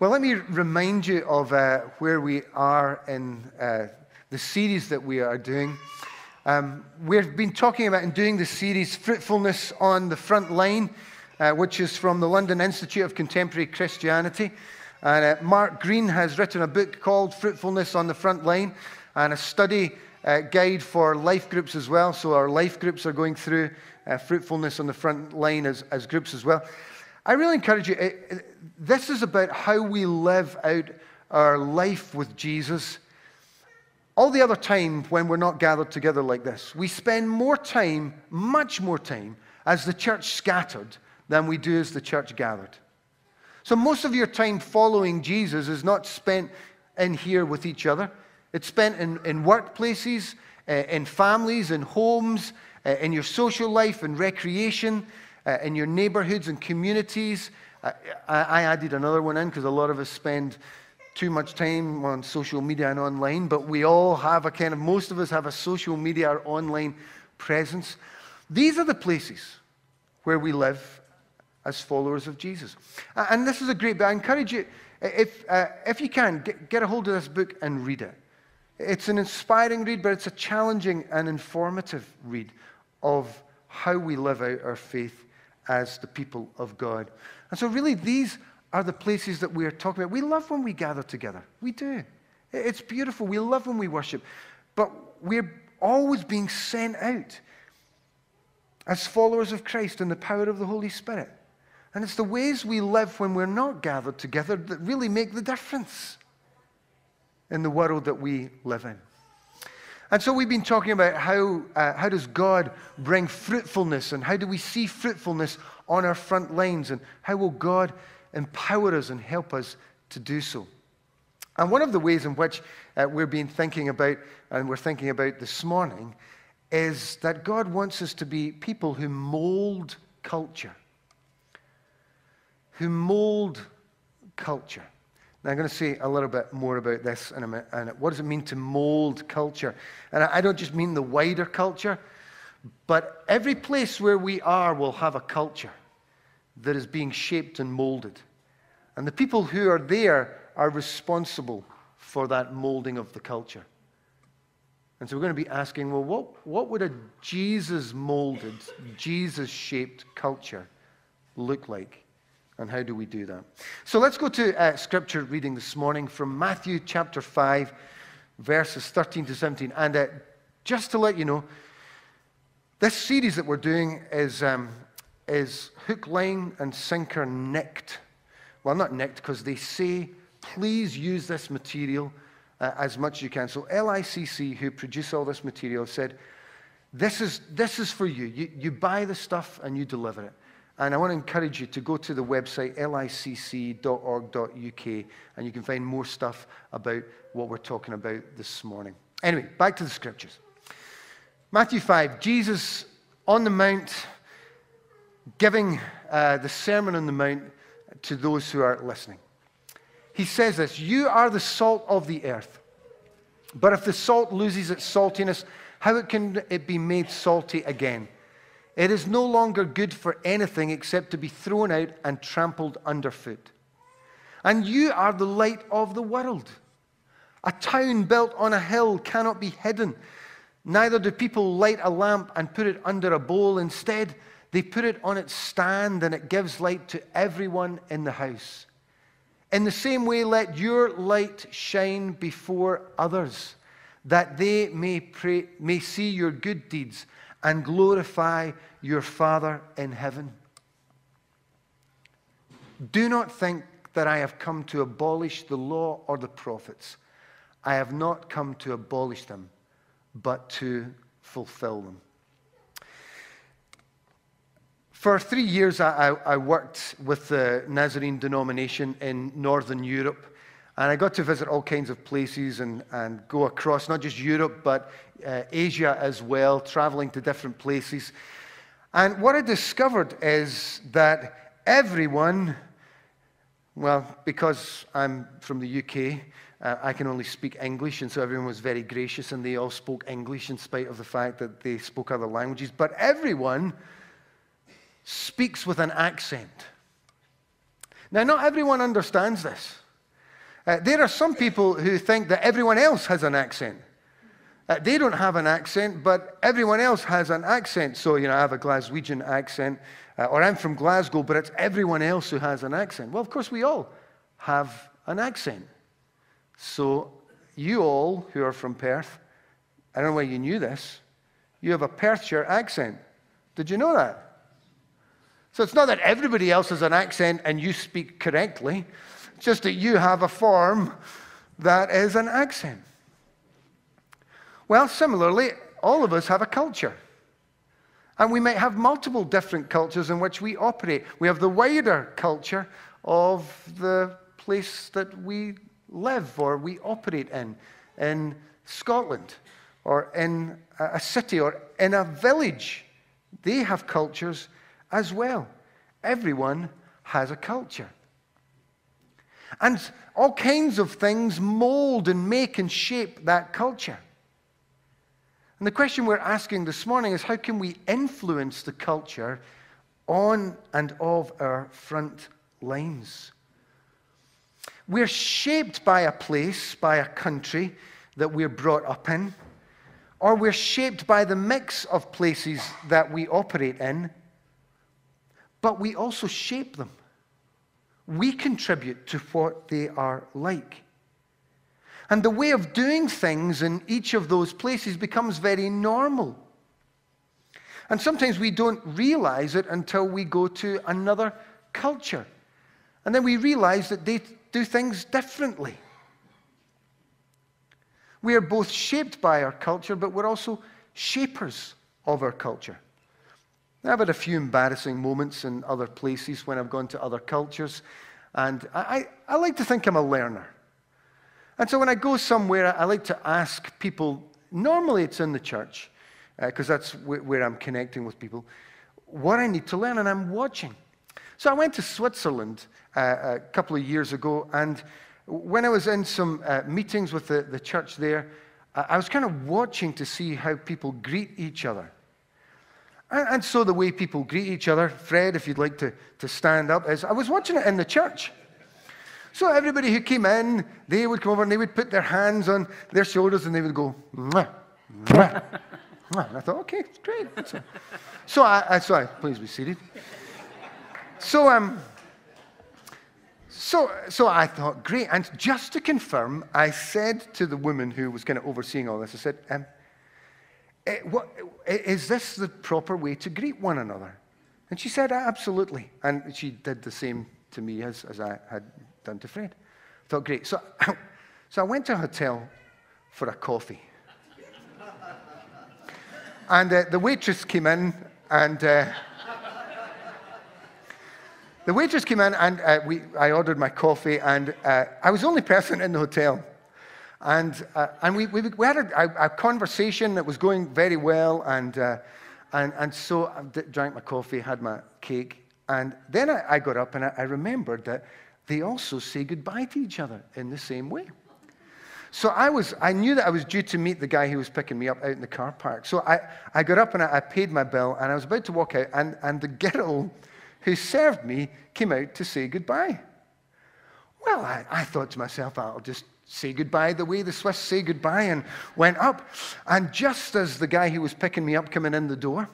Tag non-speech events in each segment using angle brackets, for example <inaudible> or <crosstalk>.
Well, let me remind you of uh, where we are in uh, the series that we are doing. Um, we've been talking about and doing the series Fruitfulness on the Front Line, uh, which is from the London Institute of Contemporary Christianity. And uh, Mark Greene has written a book called Fruitfulness on the Front Line and a study uh, guide for life groups as well. So our life groups are going through uh, fruitfulness on the front line as, as groups as well. I really encourage you. This is about how we live out our life with Jesus. All the other time when we're not gathered together like this, we spend more time, much more time, as the church scattered than we do as the church gathered. So most of your time following Jesus is not spent in here with each other. It's spent in, in workplaces, uh, in families, in homes, uh, in your social life and recreation, uh, in your neighborhoods and communities. I, I added another one in because a lot of us spend too much time on social media and online, but we all have a kind of, most of us have a social media or online presence. These are the places where we live as followers of Jesus. And this is a great, but I encourage you, if, uh, if you can, get, get a hold of this book and read it. It's an inspiring read, but it's a challenging and informative read of how we live out our faith as the people of God. And so, really, these are the places that we are talking about. We love when we gather together. We do. It's beautiful. We love when we worship. But we're always being sent out as followers of Christ in the power of the Holy Spirit. And it's the ways we live when we're not gathered together that really make the difference in the world that we live in. And so we've been talking about how, uh, how does God bring fruitfulness and how do we see fruitfulness on our front lines and how will God empower us and help us to do so. And one of the ways in which uh, we've been thinking about and we're thinking about this morning is that God wants us to be people who mold culture. Who mold culture. Now, I'm going to say a little bit more about this in a minute. What does it mean to mold culture? And I don't just mean the wider culture, but every place where we are will have a culture that is being shaped and molded. And the people who are there are responsible for that molding of the culture. And so we're going to be asking well, what, what would a Jesus molded, Jesus shaped culture look like? And how do we do that? So let's go to uh, scripture reading this morning from Matthew chapter 5, verses 13 to 17. And uh, just to let you know, this series that we're doing is, um, is hook, line, and sinker nicked. Well, not nicked, because they say, please use this material uh, as much as you can. So LICC, who produce all this material, said, this is, this is for you. you. You buy the stuff and you deliver it. And I want to encourage you to go to the website licc.org.uk and you can find more stuff about what we're talking about this morning. Anyway, back to the scriptures. Matthew 5, Jesus on the Mount giving uh, the Sermon on the Mount to those who are listening. He says this You are the salt of the earth. But if the salt loses its saltiness, how can it be made salty again? It is no longer good for anything except to be thrown out and trampled underfoot. And you are the light of the world. A town built on a hill cannot be hidden. Neither do people light a lamp and put it under a bowl. Instead, they put it on its stand and it gives light to everyone in the house. In the same way, let your light shine before others, that they may, pray, may see your good deeds and glorify your Father in heaven. Do not think that I have come to abolish the law or the prophets. I have not come to abolish them, but to fulfill them. For three years, I, I, worked with the Nazarene denomination in Northern Europe. And I got to visit all kinds of places and, and go across not just Europe, but uh, Asia as well, traveling to different places. And what I discovered is that everyone, well, because I'm from the UK, uh, I can only speak English, and so everyone was very gracious and they all spoke English in spite of the fact that they spoke other languages. But everyone speaks with an accent. Now, not everyone understands this. Uh, there are some people who think that everyone else has an accent. Uh, they don't have an accent, but everyone else has an accent. So, you know, I have a Glaswegian accent, uh, or I'm from Glasgow, but it's everyone else who has an accent. Well, of course, we all have an accent. So, you all who are from Perth, I don't know why you knew this, you have a Perthshire accent. Did you know that? So it's not that everybody else has an accent and you speak correctly, just that you have a form that is an accent. Well, similarly, all of us have a culture. And we might have multiple different cultures in which we operate. We have the wider culture of the place that we live or we operate in, in Scotland or in a city or in a village. They have cultures as well. Everyone has a culture. And all kinds of things mold and make and shape that culture. And the question we're asking this morning is how can we influence the culture on and of our front lines? We're shaped by a place, by a country that we're brought up in, or we're shaped by the mix of places that we operate in but we also shape them. We contribute to what they are like. And the way of doing things in each of those places becomes very normal. And sometimes we don't realize it until we go to another culture. And then we realize that they do things differently. We are both shaped by our culture, but we're also shapers of our culture. I've had a few embarrassing moments in other places when I've gone to other cultures, and I, I, like to think I'm a learner. And so when I go somewhere, I like to ask people, normally it's in the church, because uh, that's wh- where I'm connecting with people, what I need to learn, and I'm watching. So I went to Switzerland uh, a couple of years ago, and when I was in some uh, meetings with the, the church there, I was kind of watching to see how people greet each other. And, and so the way people greet each other, Fred, if you'd like to, to stand up, is I was watching it in the church. So everybody who came in, they would come over and they would put their hands on their shoulders and they would go, mwah, mwah, mwah. And I thought, okay, great. So, so I, I, so I, please be seated. So, um, so, so I thought, great. And just to confirm, I said to the woman who was kind of overseeing all this, I said, um, what, eh, is this the proper way to greet one another? And she said, Absolutely. And she did the same to me as, as I had done to Fred. I thought, great. So, <coughs> so I went to a hotel for a coffee. and uh, the waitress came in, and uh, the waitress came in, and uh, we, I ordered my coffee, and I was the only person in the hotel. And, uh, and we, we, we had a, a, conversation that was going very well. And, uh, and, and so I drank my coffee, had my cake. And then I, I got up and I, I remembered that they also say goodbye to each other in the same way. So I, was, I knew that I was due to meet the guy who was picking me up out in the car park. So I, I got up and I, I paid my bill and I was about to walk out, and, and the girl who served me came out to say goodbye. Well, I, I thought to myself, I'll just say goodbye the way the Swiss say goodbye and went up. And just as the guy who was picking me up coming in the door,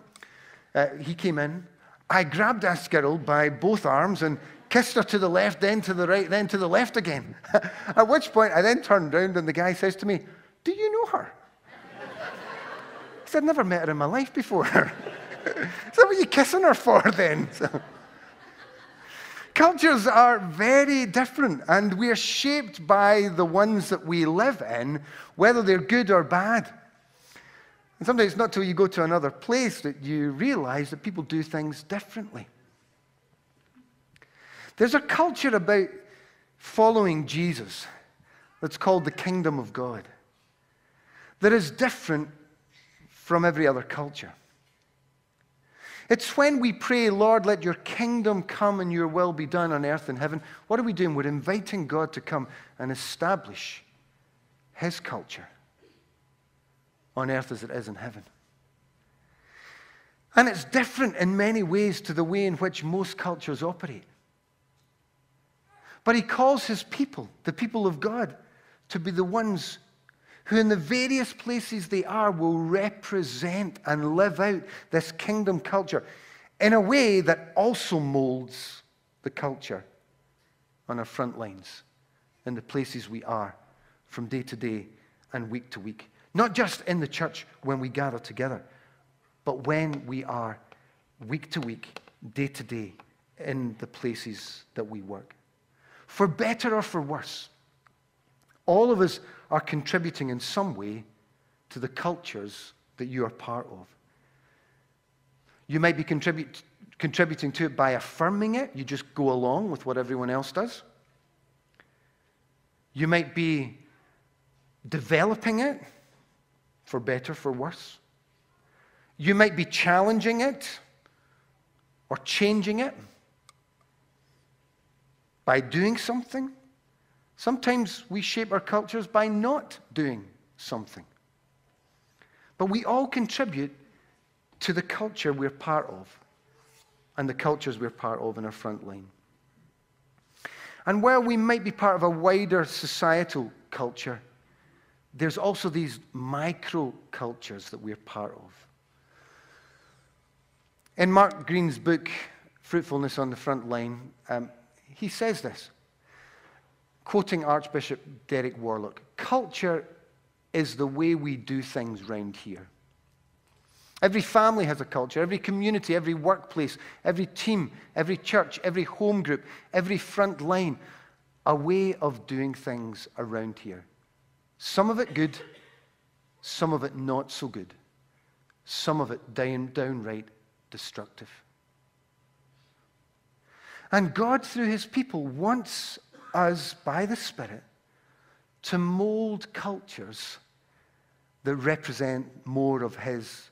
uh, he came in, I grabbed Askirl by both arms and kissed her to the left, then to the right, then to the left again. <laughs> At which point I then turned around and the guy says to me, Do you know her? <laughs> Because I'd never met her in my life before. <laughs> Is that what you kissing her for then? So, Cultures are very different, and we are shaped by the ones that we live in, whether they're good or bad. And sometimes it's not till you go to another place that you realize that people do things differently. There's a culture about following Jesus that's called the kingdom of God that is different from every other culture. It's when we pray, Lord, let your kingdom come and your will be done on earth and heaven. What are we doing? We're inviting God to come and establish his culture on earth as it is in heaven. And it's different in many ways to the way in which most cultures operate. But he calls his people, the people of God, to be the ones who, in the various places they are, will represent and live out this kingdom culture in a way that also molds the culture on our front lines in the places we are from day to day and week to week. Not just in the church when we gather together, but when we are week to week, day to day, in the places that we work. For better or for worse, all of us are contributing in some way to the cultures that you are part of. You might be contribute, contributing to it by affirming it, you just go along with what everyone else does. You might be developing it, for better, for worse. You might be challenging it or changing it by doing something. Sometimes we shape our cultures by not doing something. But we all contribute to the culture we're part of and the cultures we're part of in our front line. And while we might be part of a wider societal culture, there's also these micro cultures that we're part of. In Mark Greene's book, Fruitfulness on the Front Line, um, he says this, quoting Archbishop Derek Worlock, Culture is the way we do things round here. Every family has a culture, every community, every workplace, every team, every church, every home group, every front line, a way of doing things around here. Some of it good, some of it not so good, some of it down, downright destructive. And God, through his people, wants us by the Spirit to mold cultures that represent more of his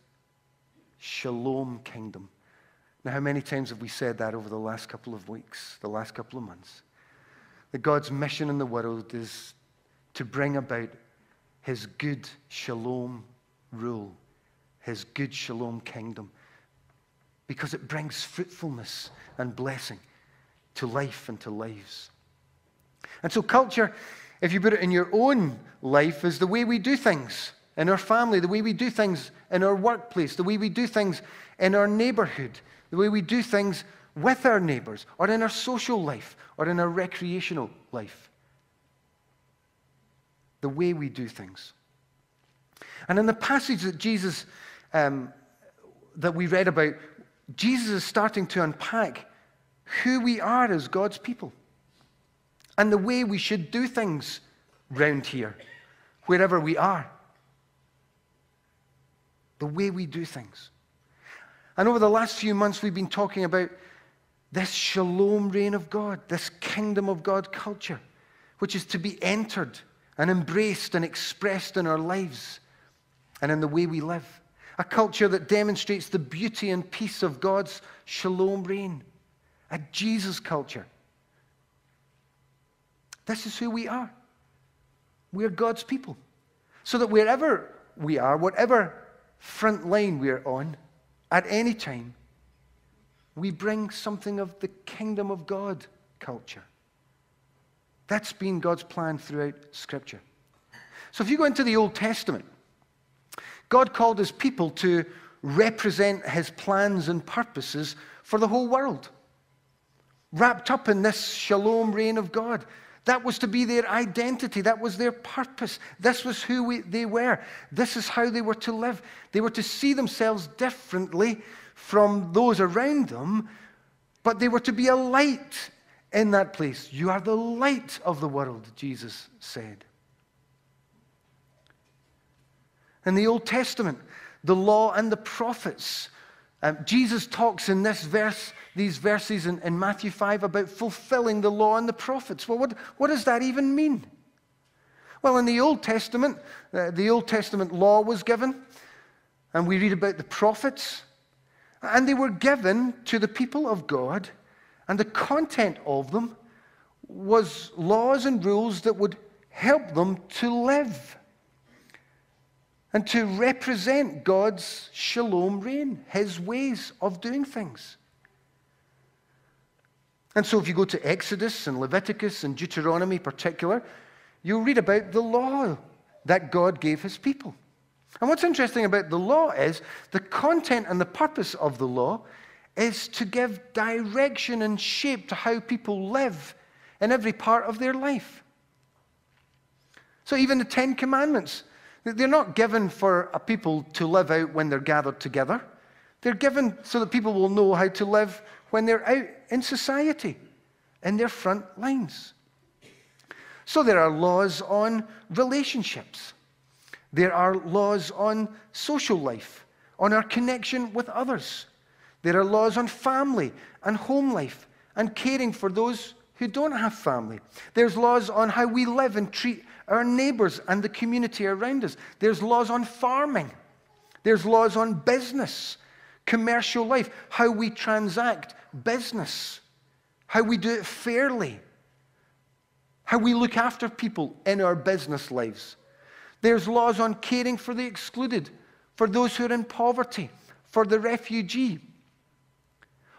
shalom kingdom. Now, how many times have we said that over the last couple of weeks, the last couple of months? That God's mission in the world is to bring about his good shalom rule, his good shalom kingdom, because it brings fruitfulness and blessing to life and to lives. And so, culture, if you put it in your own life, is the way we do things in our family, the way we do things in our workplace, the way we do things in our neighborhood, the way we do things with our neighbors, or in our social life, or in our recreational life. The way we do things. And in the passage that Jesus, um, that we read about, Jesus is starting to unpack who we are as God's people and the way we should do things round here, wherever we are. The way we do things. And over the last few months, we've been talking about this shalom reign of God, this kingdom of God culture, which is to be entered and embraced and expressed in our lives and in the way we live. A culture that demonstrates the beauty and peace of God's shalom reign a Jesus culture. This is who we are. We are God's people. So that wherever we are, whatever front line we're on, at any time, we bring something of the kingdom of God culture. That's been God's plan throughout Scripture. So if you go into the Old Testament, God called his people to represent his plans and purposes for the whole world wrapped up in this shalom reign of God. That was to be their identity. That was their purpose. This was who we, they were. This is how they were to live. They were to see themselves differently from those around them, but they were to be a light in that place. You are the light of the world, Jesus said. In the Old Testament, the law and the prophets, um, Jesus talks in this verse these verses in, in Matthew 5 about fulfilling the law and the prophets. Well, what, what does that even mean? Well, in the Old Testament, uh, the Old Testament law was given, and we read about the prophets, and they were given to the people of God, and the content of them was laws and rules that would help them to live and to represent God's shalom reign, his ways of doing things. And so, if you go to Exodus and Leviticus and Deuteronomy, in particular, you'll read about the law that God gave his people. And what's interesting about the law is the content and the purpose of the law is to give direction and shape to how people live in every part of their life. So, even the Ten Commandments, they're not given for a people to live out when they're gathered together. They're given so that people will know how to live when they're out in society, in their front lines. So, there are laws on relationships, there are laws on social life, on our connection with others. There are laws on family and home life and caring for those who don't have family. There's laws on how we live and treat our neighbors and the community around us. There's laws on farming. There's laws on business, commercial life, how we transact business, how we do it fairly, how we look after people in our business lives. There's laws on caring for the excluded, for those who are in poverty, for the refugee.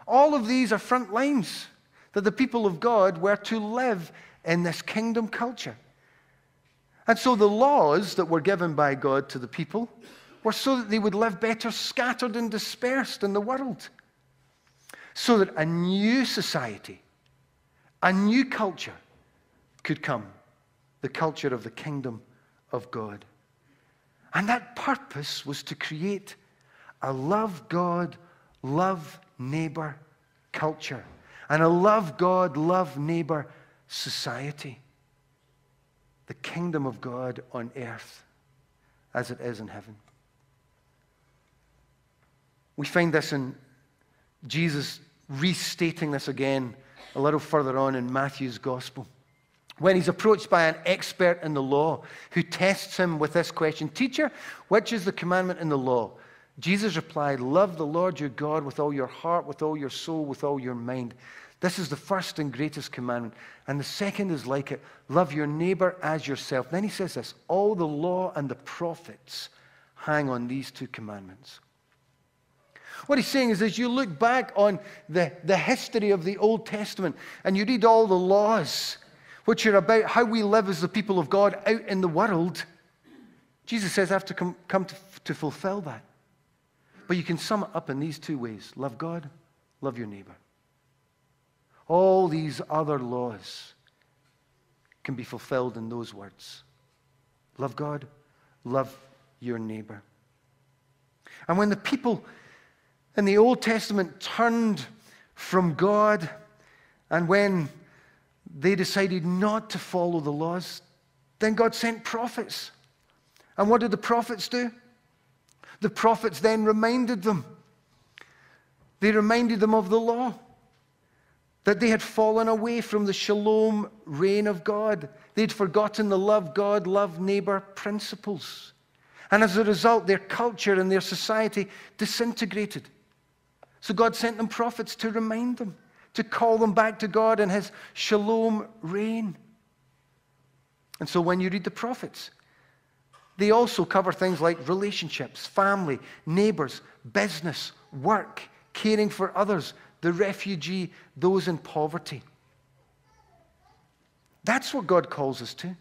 All of these are front lines that the people of God were to live in this kingdom culture. And so the laws that were given by God to the people were so that they would live better scattered and dispersed in the world. So that a new society, a new culture could come the culture of the kingdom of God. And that purpose was to create a love God, love neighbor culture and a love God, love neighbor society the kingdom of God on earth as it is in heaven. We find this in Jesus restating this again a little further on in Matthew's gospel. When he's approached by an expert in the law who tests him with this question Teacher, which is the commandment in the law? Jesus replied, Love the Lord your God with all your heart, with all your soul, with all your mind. This is the first and greatest commandment. And the second is like it love your neighbor as yourself. Then he says this all the law and the prophets hang on these two commandments. What he's saying is, as you look back on the, the history of the Old Testament and you read all the laws, which are about how we live as the people of God out in the world, Jesus says, I have to come, come to, to fulfill that. But you can sum it up in these two ways love God, love your neighbor. All these other laws can be fulfilled in those words love God, love your neighbor. And when the people in the Old Testament turned from God, and when they decided not to follow the laws, then God sent prophets. And what did the prophets do? The prophets then reminded them. They reminded them of the law that they had fallen away from the shalom reign of God. They'd forgotten the love God, love neighbor principles. And as a result, their culture and their society disintegrated. So God sent them prophets to remind them, to call them back to God and his shalom reign. And so when you read the prophets, they also cover things like relationships, family, neighbors, business, work, caring for others, the refugee, those in poverty. That's what God calls us to.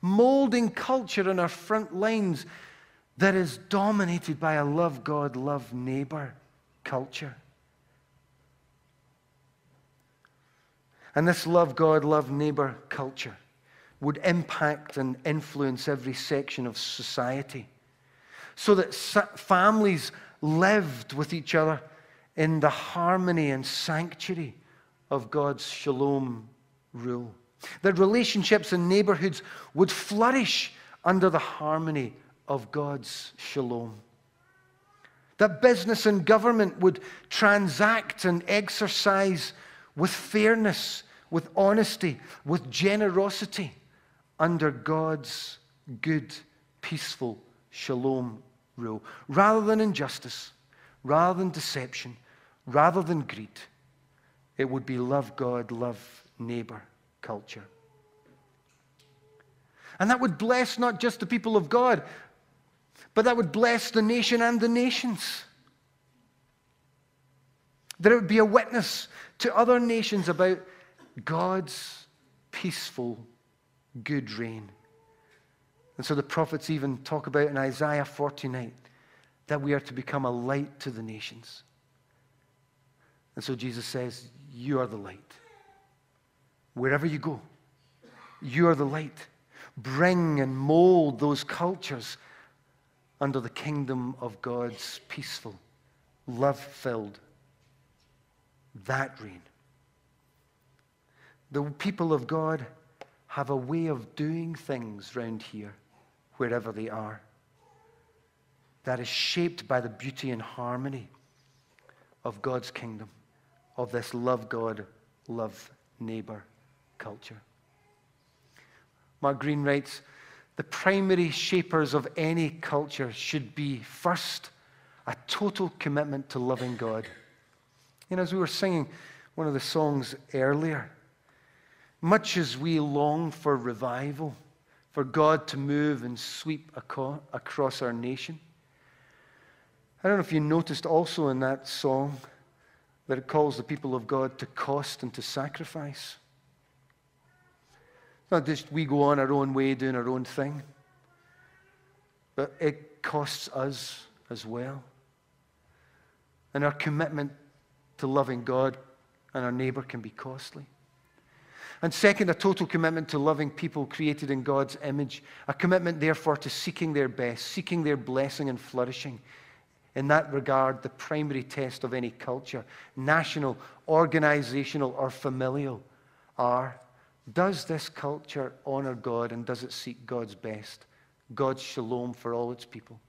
Molding culture in our front lines that is dominated by a love God, love neighbor culture. And this love God, love neighbor culture would impact and influence every section of society so that families lived with each other in the harmony and sanctuary of God's shalom rule. That relationships and neighborhoods would flourish under the harmony of God's shalom. That business and government would transact and exercise with fairness, with honesty, with generosity under God's good, peaceful shalom rule, rather than injustice, rather than deception, rather than greed, it would be love God, love neighbor culture. And that would bless not just the people of God, but that would bless the nation and the nations. that it would be a witness to other nations about God's peaceful, good reign. And so the prophets even talk about in Isaiah 49 that we are to become a light to the nations. And so Jesus says, You are the light. Wherever you go, you are the light. Bring and mold those cultures under the kingdom of God's peaceful, love filled, that reign. The people of God have a way of doing things round here, wherever they are, that is shaped by the beauty and harmony of God's kingdom, of this love God, love neighbor culture. Mark Greene writes The primary shapers of any culture should be first a total commitment to loving God. And as we were singing one of the songs earlier, much as we long for revival, for God to move and sweep across our nation, I don't know if you noticed also in that song that it calls the people of God to cost and to sacrifice. It's not just we go on our own way doing our own thing, but it costs us as well. And our commitment to loving God and our neighbor can be costly. And second, a total commitment to loving people created in God's image. A commitment, therefore, to seeking their best, seeking their blessing and flourishing. In that regard, the primary test of any culture, national, organizational, or familial, are does this culture honor God and does it seek God's best? God's shalom for all its people?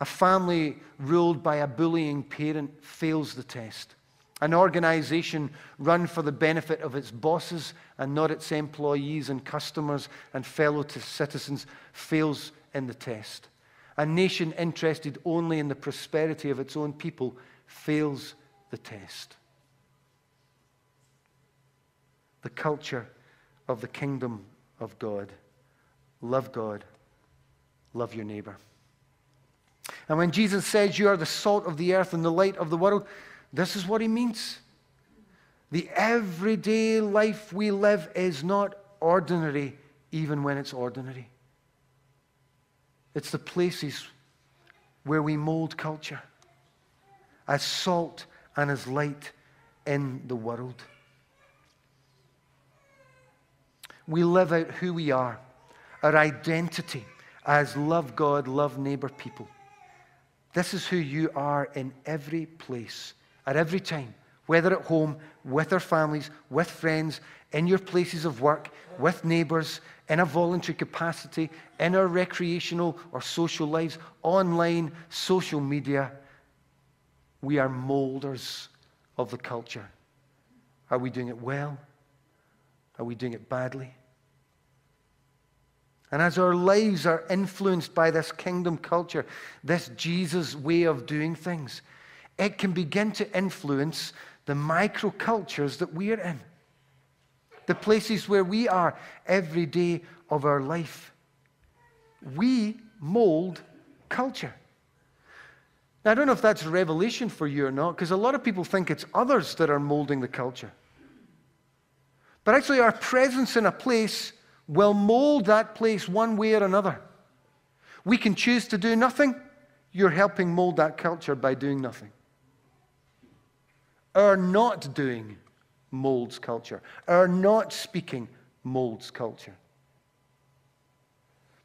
A family ruled by a bullying parent fails the test. An organization run for the benefit of its bosses and not its employees and customers and fellow citizens fails in the test. A nation interested only in the prosperity of its own people fails the test. the culture of the kingdom of God. Love God, love your neighbor. And when Jesus says you are the salt of the earth and the light of the world, this is what he means. The everyday life we live is not ordinary, even when it's ordinary. It's the places where we mold culture as salt and as light in the world. We live out who we are, our identity as love God, love neighbor people. This is who you are in every place, at every time, whether at home, with our families, with friends, in your places of work, with neighbors, in a voluntary capacity, in our recreational or social lives, online, social media. We are molders of the culture. Are we doing it well? Are we doing it badly? And as our lives are influenced by this kingdom culture, this Jesus way of doing things, it can begin to influence the microcultures that we are in, the places where we are every day of our life. We mold culture. Now, I don't know if that's revelation for you or not, because a lot of people think it's others that are molding the culture. But actually, our presence in a place will mold that place one way or another. We can choose to do nothing. You're helping mold that culture by doing nothing. Or not doing molds culture. Our not speaking molds culture.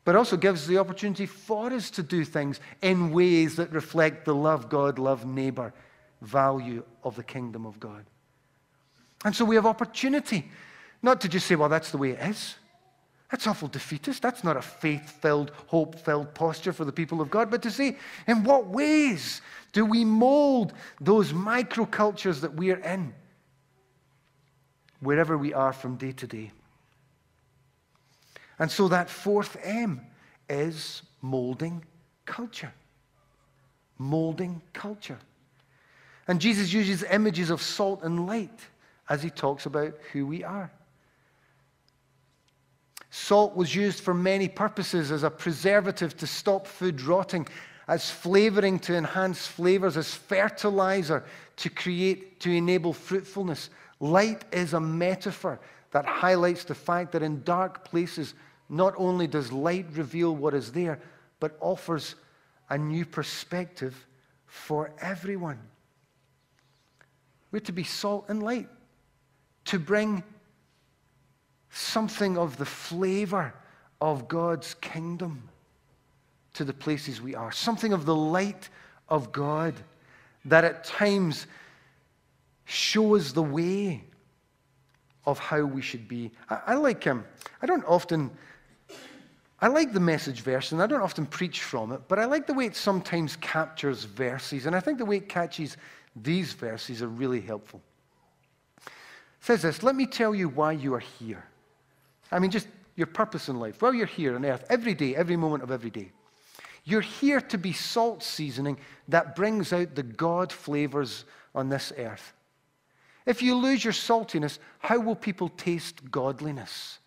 But also gives the opportunity for us to do things in ways that reflect the love God, love neighbor value of the kingdom of God. And so we have opportunity not to just say, well, that's the way it is. That's awful defeatist. That's not a faith filled, hope filled posture for the people of God. But to say, in what ways do we mold those microcultures that we are in, wherever we are from day to day? And so that fourth M is molding culture. Molding culture. And Jesus uses images of salt and light as he talks about who we are. Salt was used for many purposes as a preservative to stop food rotting as flavoring to enhance flavors, as fertilizer to create, to enable fruitfulness. Light is a metaphor that highlights the fact that in dark places, not only does light reveal what is there, but offers a new perspective for everyone. We're to be salt and light, to bring something of the flavor of God's kingdom to the places we are, something of the light of God that at times shows the way of how we should be. I, I like him. Um, I don't often. I like the message verse, and I don't often preach from it, but I like the way it sometimes captures verses, and I think the way it catches these verses are really helpful. It says this Let me tell you why you are here. I mean, just your purpose in life. Well, you're here on earth every day, every moment of every day. You're here to be salt seasoning that brings out the God flavors on this earth. If you lose your saltiness, how will people taste godliness?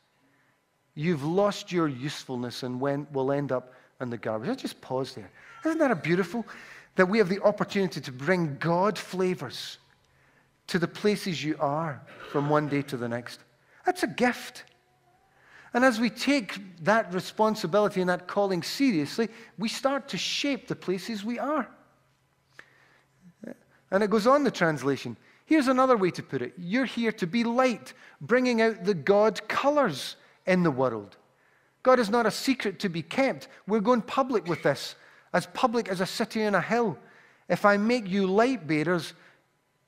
You've lost your usefulness and will end up in the garbage. I'll just pause there. Isn't that a beautiful? That we have the opportunity to bring God flavors to the places you are from one day to the next. That's a gift. And as we take that responsibility and that calling seriously, we start to shape the places we are. And it goes on the translation. Here's another way to put it You're here to be light, bringing out the God colors in the world. God is not a secret to be kept. We're going public with this, as public as a city on a hill. If I make you light bearers,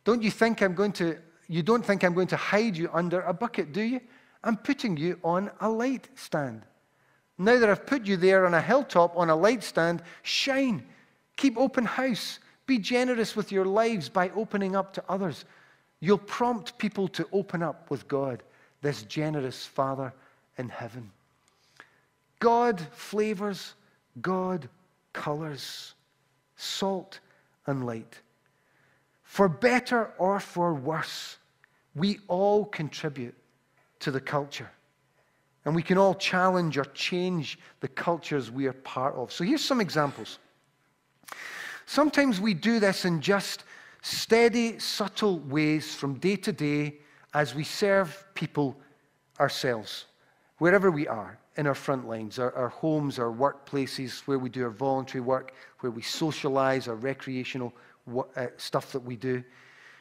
don't you think I'm going to, you don't think I'm going to hide you under a bucket, do you? I'm putting you on a light stand. Now that I've put you there on a hilltop on a light stand, shine. Keep open house. Be generous with your lives by opening up to others. You'll prompt people to open up with God, this generous Father in heaven. God flavors, God colors, salt and light. For better or for worse, we all contribute to the culture. And we can all challenge or change the cultures we are part of. So here's some examples. Sometimes we do this in just steady, subtle ways from day to day as we serve people ourselves, wherever we are, in our front lines, our, our homes, our workplaces, where we do our voluntary work, where we socialize, our recreational uh, stuff that we do.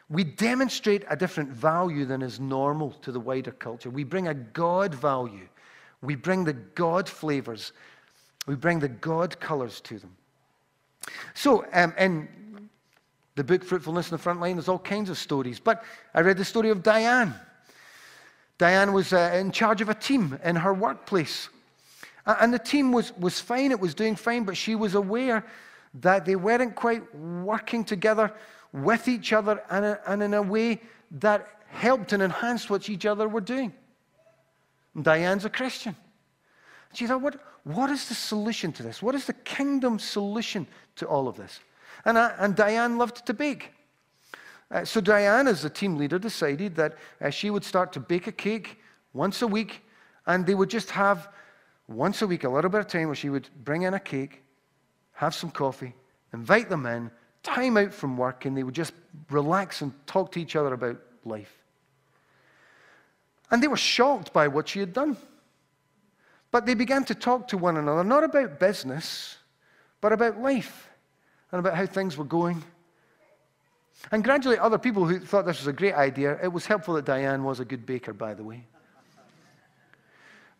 We demonstrate a different value than is normal to the wider culture. We bring a God value. We bring the God flavors. We bring the God colors to them. So, um, in the book Fruitfulness in the Front Line, there's all kinds of stories. But I read the story of Diane. Diane was uh, in charge of a team in her workplace. And the team was, was fine, it was doing fine, but she was aware that they weren't quite working together with each other and, and in a way that helped and enhanced what each other were doing. And Diane's a Christian. She thought, what, what is the solution to this? What is the kingdom solution to all of this? And, I, and Diane loved to bake. Uh, so Diane, as the team leader, decided that uh, she would start to bake a cake once a week, and they would just have once a week a little bit of time where she would bring in a cake, have some coffee, invite them in, time out from work and they would just relax and talk to each other about life. And they were shocked by what she had done. But they began to talk to one another, not about business, but about life and about how things were going. And gradually, other people who thought this was a great idea, it was helpful that Diane was a good baker, by the way.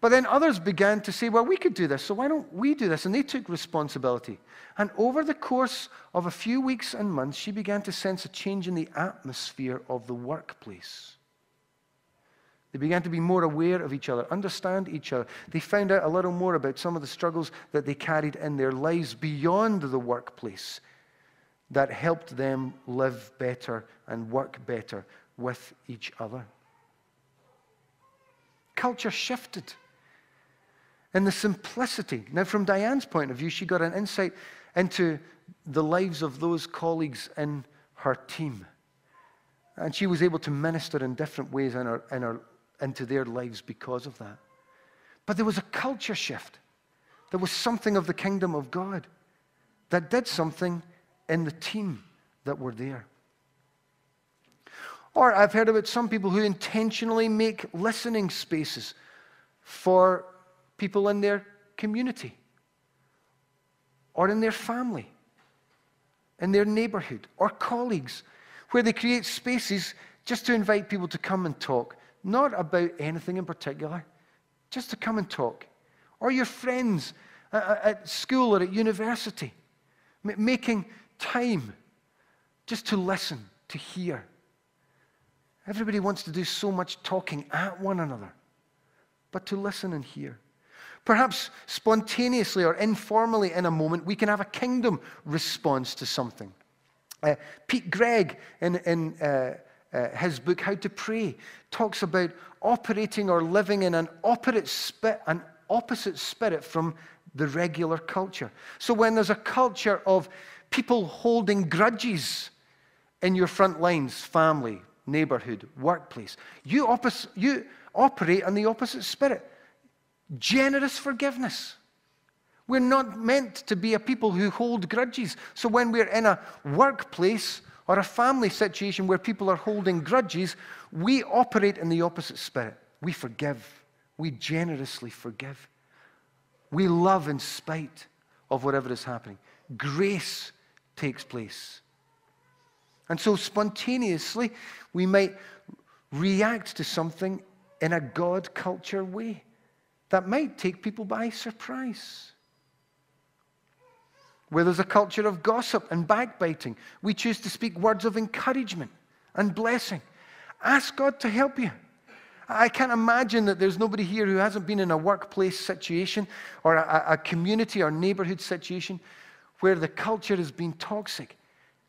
But then others began to say, well, we could do this, so why don't we do this? And they took responsibility. And over the course of a few weeks and months, she began to sense a change in the atmosphere of the workplace. They began to be more aware of each other, understand each other. They found out a little more about some of the struggles that they carried in their lives beyond the workplace that helped them live better and work better with each other. Culture shifted and the simplicity. Now, from Diane's point of view, she got an insight into the lives of those colleagues in her team. And she was able to minister in different ways in her, in her, into their lives because of that. But there was a culture shift. There was something of the kingdom of God that did something in the team that were there. Or I've heard about some people who intentionally make listening spaces for people in their community or in their family, in their neighborhood, or colleagues, where they create spaces just to invite people to come and talk, not about anything in particular, just to come and talk. Or your friends at school or at university, making time just to listen, to hear. Everybody wants to do so much talking at one another, but to listen and hear. Perhaps spontaneously or informally in a moment, we can have a kingdom response to something. Uh, Pete Greig, in, in uh, uh, his book, How to Pray, talks about operating or living in an opposite, an opposite spirit from the regular culture. So when there's a culture of people holding grudges in your front lines, family, neighborhood, workplace, you, oppos- you operate on the opposite spirit generous forgiveness. We're not meant to be a people who hold grudges. So when we're in a workplace or a family situation where people are holding grudges, we operate in the opposite spirit. We forgive. We generously forgive. We love in spite of whatever is happening. Grace takes place. And so spontaneously, we might react to something in a God culture way that might take people by surprise. Where there's a culture of gossip and backbiting, we choose to speak words of encouragement and blessing. Ask God to help you. I can't imagine that there's nobody here who hasn't been in a workplace situation or a, a community or neighborhood situation where the culture has been toxic.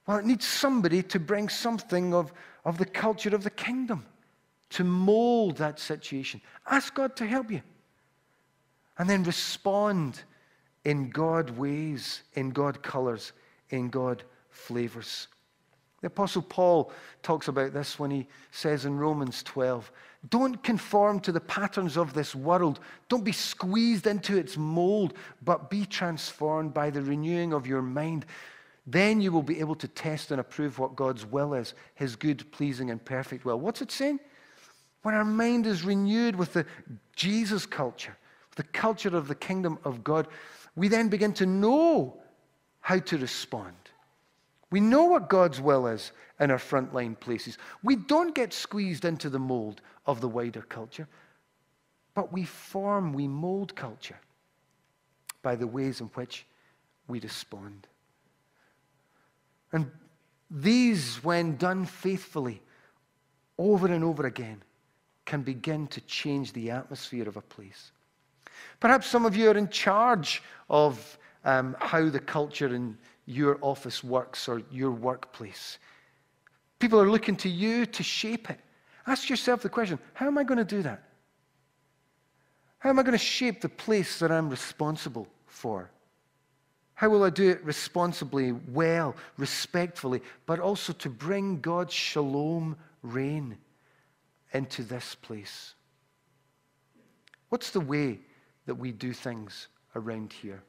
Well, it needs somebody to bring something of, of the culture of the kingdom to mold that situation. Ask God to help you and then respond in God ways, in God colors, in God flavors. The Apostle Paul talks about this when he says in Romans 12 Don't conform to the patterns of this world. Don't be squeezed into its mold, but be transformed by the renewing of your mind. Then you will be able to test and approve what God's will is, his good, pleasing, and perfect will. What's it saying? When our mind is renewed with the Jesus culture, the culture of the kingdom of God, we then begin to know how to respond. We know what God's will is in our frontline places. We don't get squeezed into the mold of the wider culture, but we form, we mold culture by the ways in which we respond. And these, when done faithfully, over and over again, can begin to change the atmosphere of a place. Perhaps some of you are in charge of um, how the culture in your office works or your workplace. People are looking to you to shape it. Ask yourself the question how am I going to do that? How am I going to shape the place that I'm responsible for? How will I do it responsibly, well, respectfully, but also to bring God's shalom reign into this place? What's the way that we do things around here.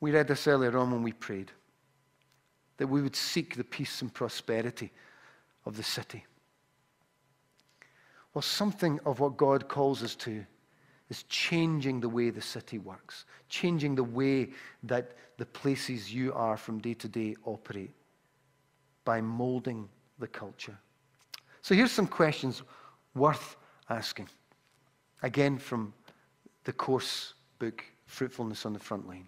We read this earlier on when we prayed that we would seek the peace and prosperity of the city. Well, something of what God calls us to is changing the way the city works, changing the way that the places you are from day to day operate by molding the culture. So here's some questions worth asking. Again, from the course book, Fruitfulness on the Front Line.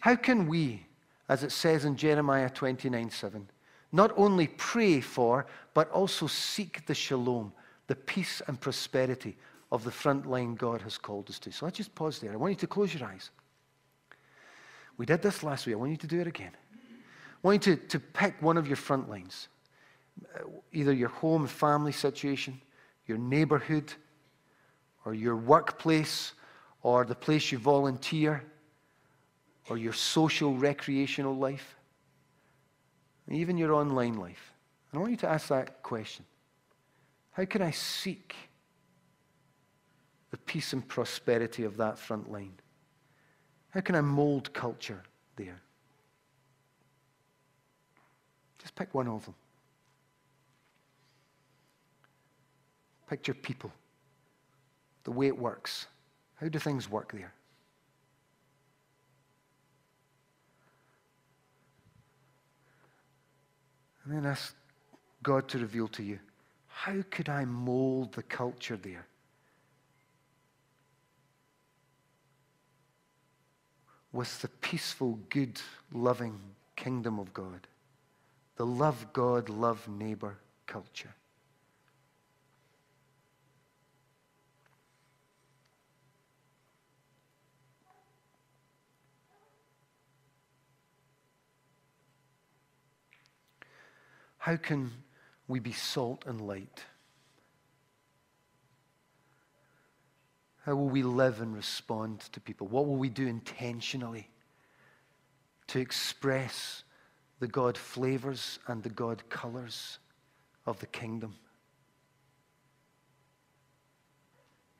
How can we, as it says in Jeremiah 29 7, not only pray for, but also seek the shalom, the peace and prosperity of the front line God has called us to? So let's just pause there. I want you to close your eyes. We did this last week. I want you to do it again. I want you to, to pick one of your front lines either your home family situation, your neighborhood, or your workplace, or the place you volunteer, or your social recreational life, even your online life. And I want you to ask that question How can I seek the peace and prosperity of that front line? How can I mold culture there? Just pick one of them. Picture people, the way it works. How do things work there? And then ask God to reveal to you how could I mold the culture there? With the peaceful, good, loving kingdom of God, the love God, love neighbor culture. How can we be salt and light? How will we live and respond to people? What will we do intentionally to express the God flavors and the God colors of the kingdom?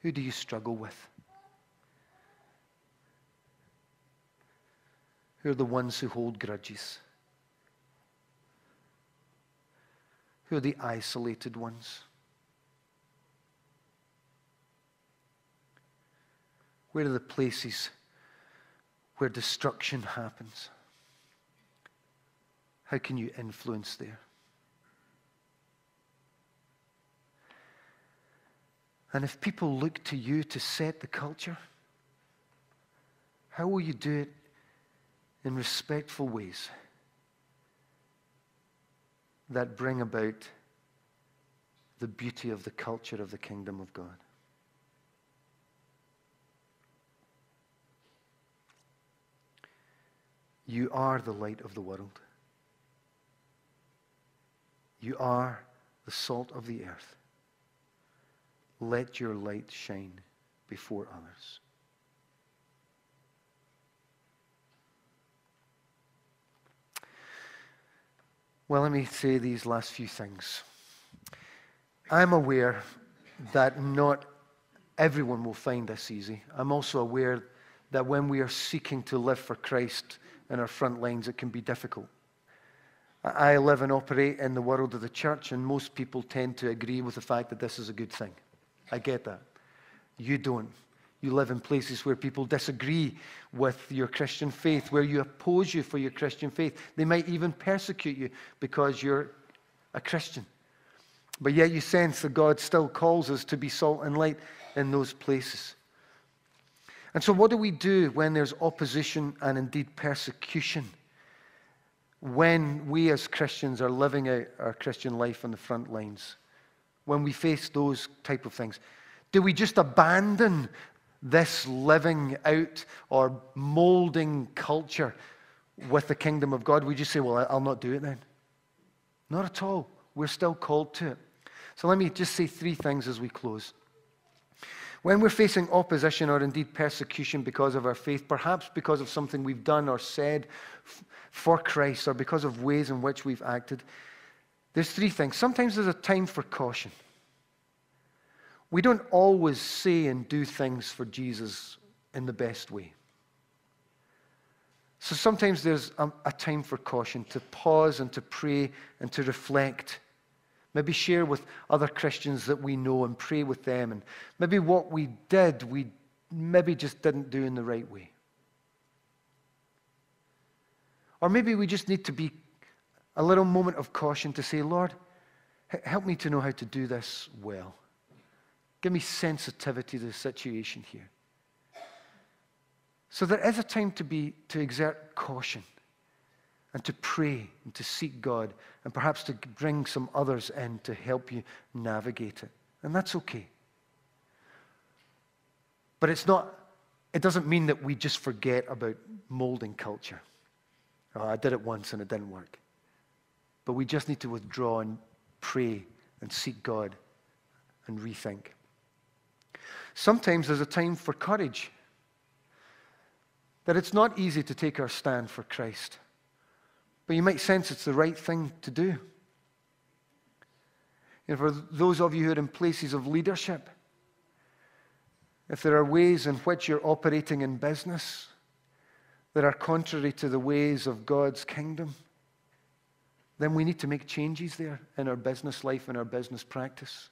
Who do you struggle with? Who are the ones who hold grudges? Who are the isolated ones? Where are the places where destruction happens? How can you influence there? And if people look to you to set the culture, how will you do it in respectful ways? That bring about the beauty of the culture of the kingdom of God. You are the light of the world. You are the salt of the earth. Let your light shine before others. Well, let me say these last few things. I'm aware that not everyone will find this easy. I'm also aware that when we are seeking to live for Christ in our front lines, it can be difficult. I live and operate in the world of the church, and most people tend to agree with the fact that this is a good thing. I get that. You don't. You live in places where people disagree with your Christian faith, where you oppose you for your Christian faith. They might even persecute you because you're a Christian. But yet you sense that God still calls us to be salt and light in those places. And so, what do we do when there's opposition and indeed persecution? When we as Christians are living out our Christian life on the front lines, when we face those type of things, do we just abandon this living out or molding culture with the kingdom of God, we just say, well, I'll not do it then? Not at all. We're still called to it. So let me just say three things as we close. When we're facing opposition or indeed persecution because of our faith, perhaps because of something we've done or said for Christ or because of ways in which we've acted, there's three things. Sometimes there's a time for caution. We don't always say and do things for Jesus in the best way. So sometimes there's a, a, time for caution to pause and to pray and to reflect. Maybe share with other Christians that we know and pray with them. And maybe what we did, we maybe just didn't do in the right way. Or maybe we just need to be a little moment of caution to say, Lord, help me to know how to do this well. Give me sensitivity to the situation here. So there is a time to be to exert caution and to pray and to seek God and perhaps to bring some others in to help you navigate it. And that's okay. But it's not it doesn't mean that we just forget about molding culture. Oh, I did it once and it didn't work. But we just need to withdraw and pray and seek God and rethink. Sometimes there's a time for courage. That it's not easy to take our stand for Christ. But you might sense it's the right thing to do. And for those of you who are in places of leadership, if there are ways in which you're operating in business that are contrary to the ways of God's kingdom, then we need to make changes there in our business life and our business practice.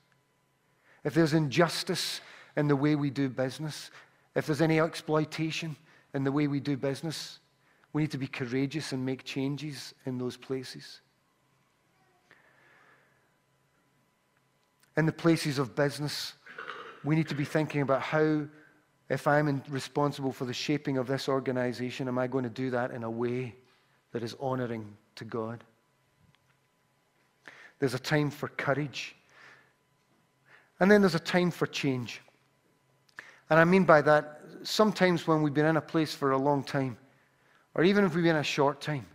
If there's injustice in the way we do business, if there's any exploitation in the way we do business, we need to be courageous and make changes in those places. In the places of business, we need to be thinking about how, if I'm responsible for the shaping of this organization, am I going to do that in a way that is honoring to God? There's a time for courage. And then there's a time for change. And I mean by that, sometimes when we've been in a place for a long time, or even if we've been a short time,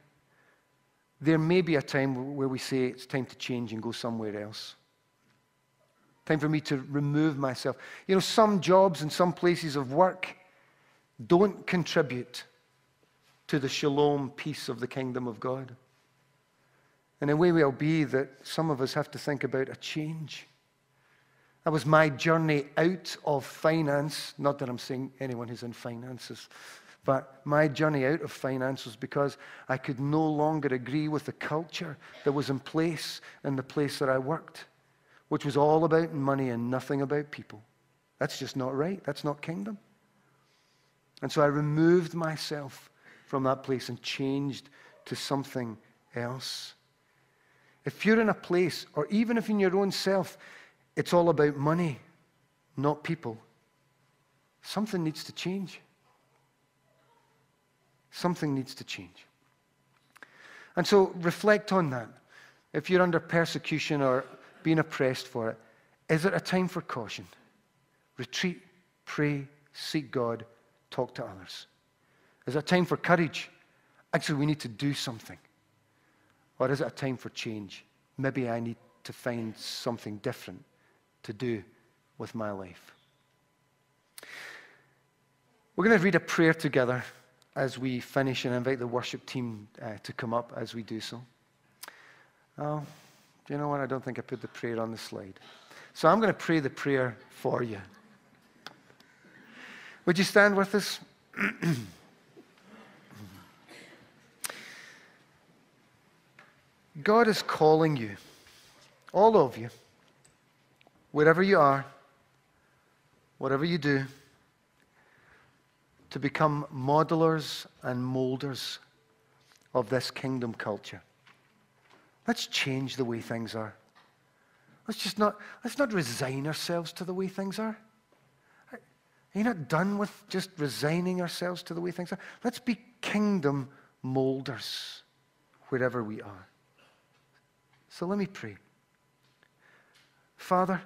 there may be a time where we say it's time to change and go somewhere else. Time for me to remove myself. You know, some jobs and some places of work don't contribute to the shalom peace of the kingdom of God. And it may well be that some of us have to think about a change. That was my journey out of finance. Not that I'm saying anyone who's in finances, but my journey out of finance was because I could no longer agree with the culture that was in place in the place that I worked, which was all about money and nothing about people. That's just not right. That's not kingdom. And so I removed myself from that place and changed to something else. If you're in a place, or even if in your own self, it's all about money, not people, something needs to change. Something needs to change. And so reflect on that. If you're under persecution or being oppressed for it, is it a time for caution? Retreat, pray, seek God, talk to others. Is it a time for courage? Actually, we need to do something. Or is it a time for change? Maybe I need to find something different to do with my life. We're going to read a prayer together as we finish and invite the worship team uh, to come up as we do so. Oh, do you know what? I don't think I put the prayer on the slide. So I'm going to pray the prayer for you. Would you stand with us? <clears throat> God is calling you, all of you, wherever you are, whatever you do, to become modelers and molders of this kingdom culture. Let's change the way things are. Let's just not, let's not resign ourselves to the way things are. Are you not done with just resigning ourselves to the way things are? Let's be kingdom molders wherever we are. So let me pray. Father,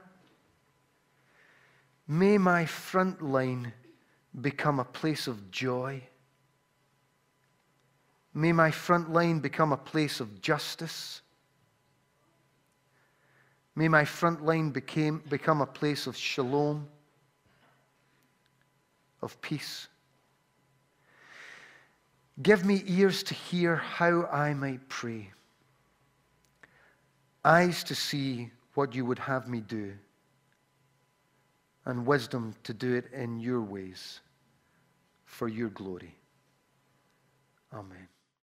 may my front line become a place of joy. May my front line become a place of justice. May my front line became, become a place of shalom, of peace. Give me ears to hear how I might pray eyes to see what you would have me do, and wisdom to do it in your ways for your glory. Amen.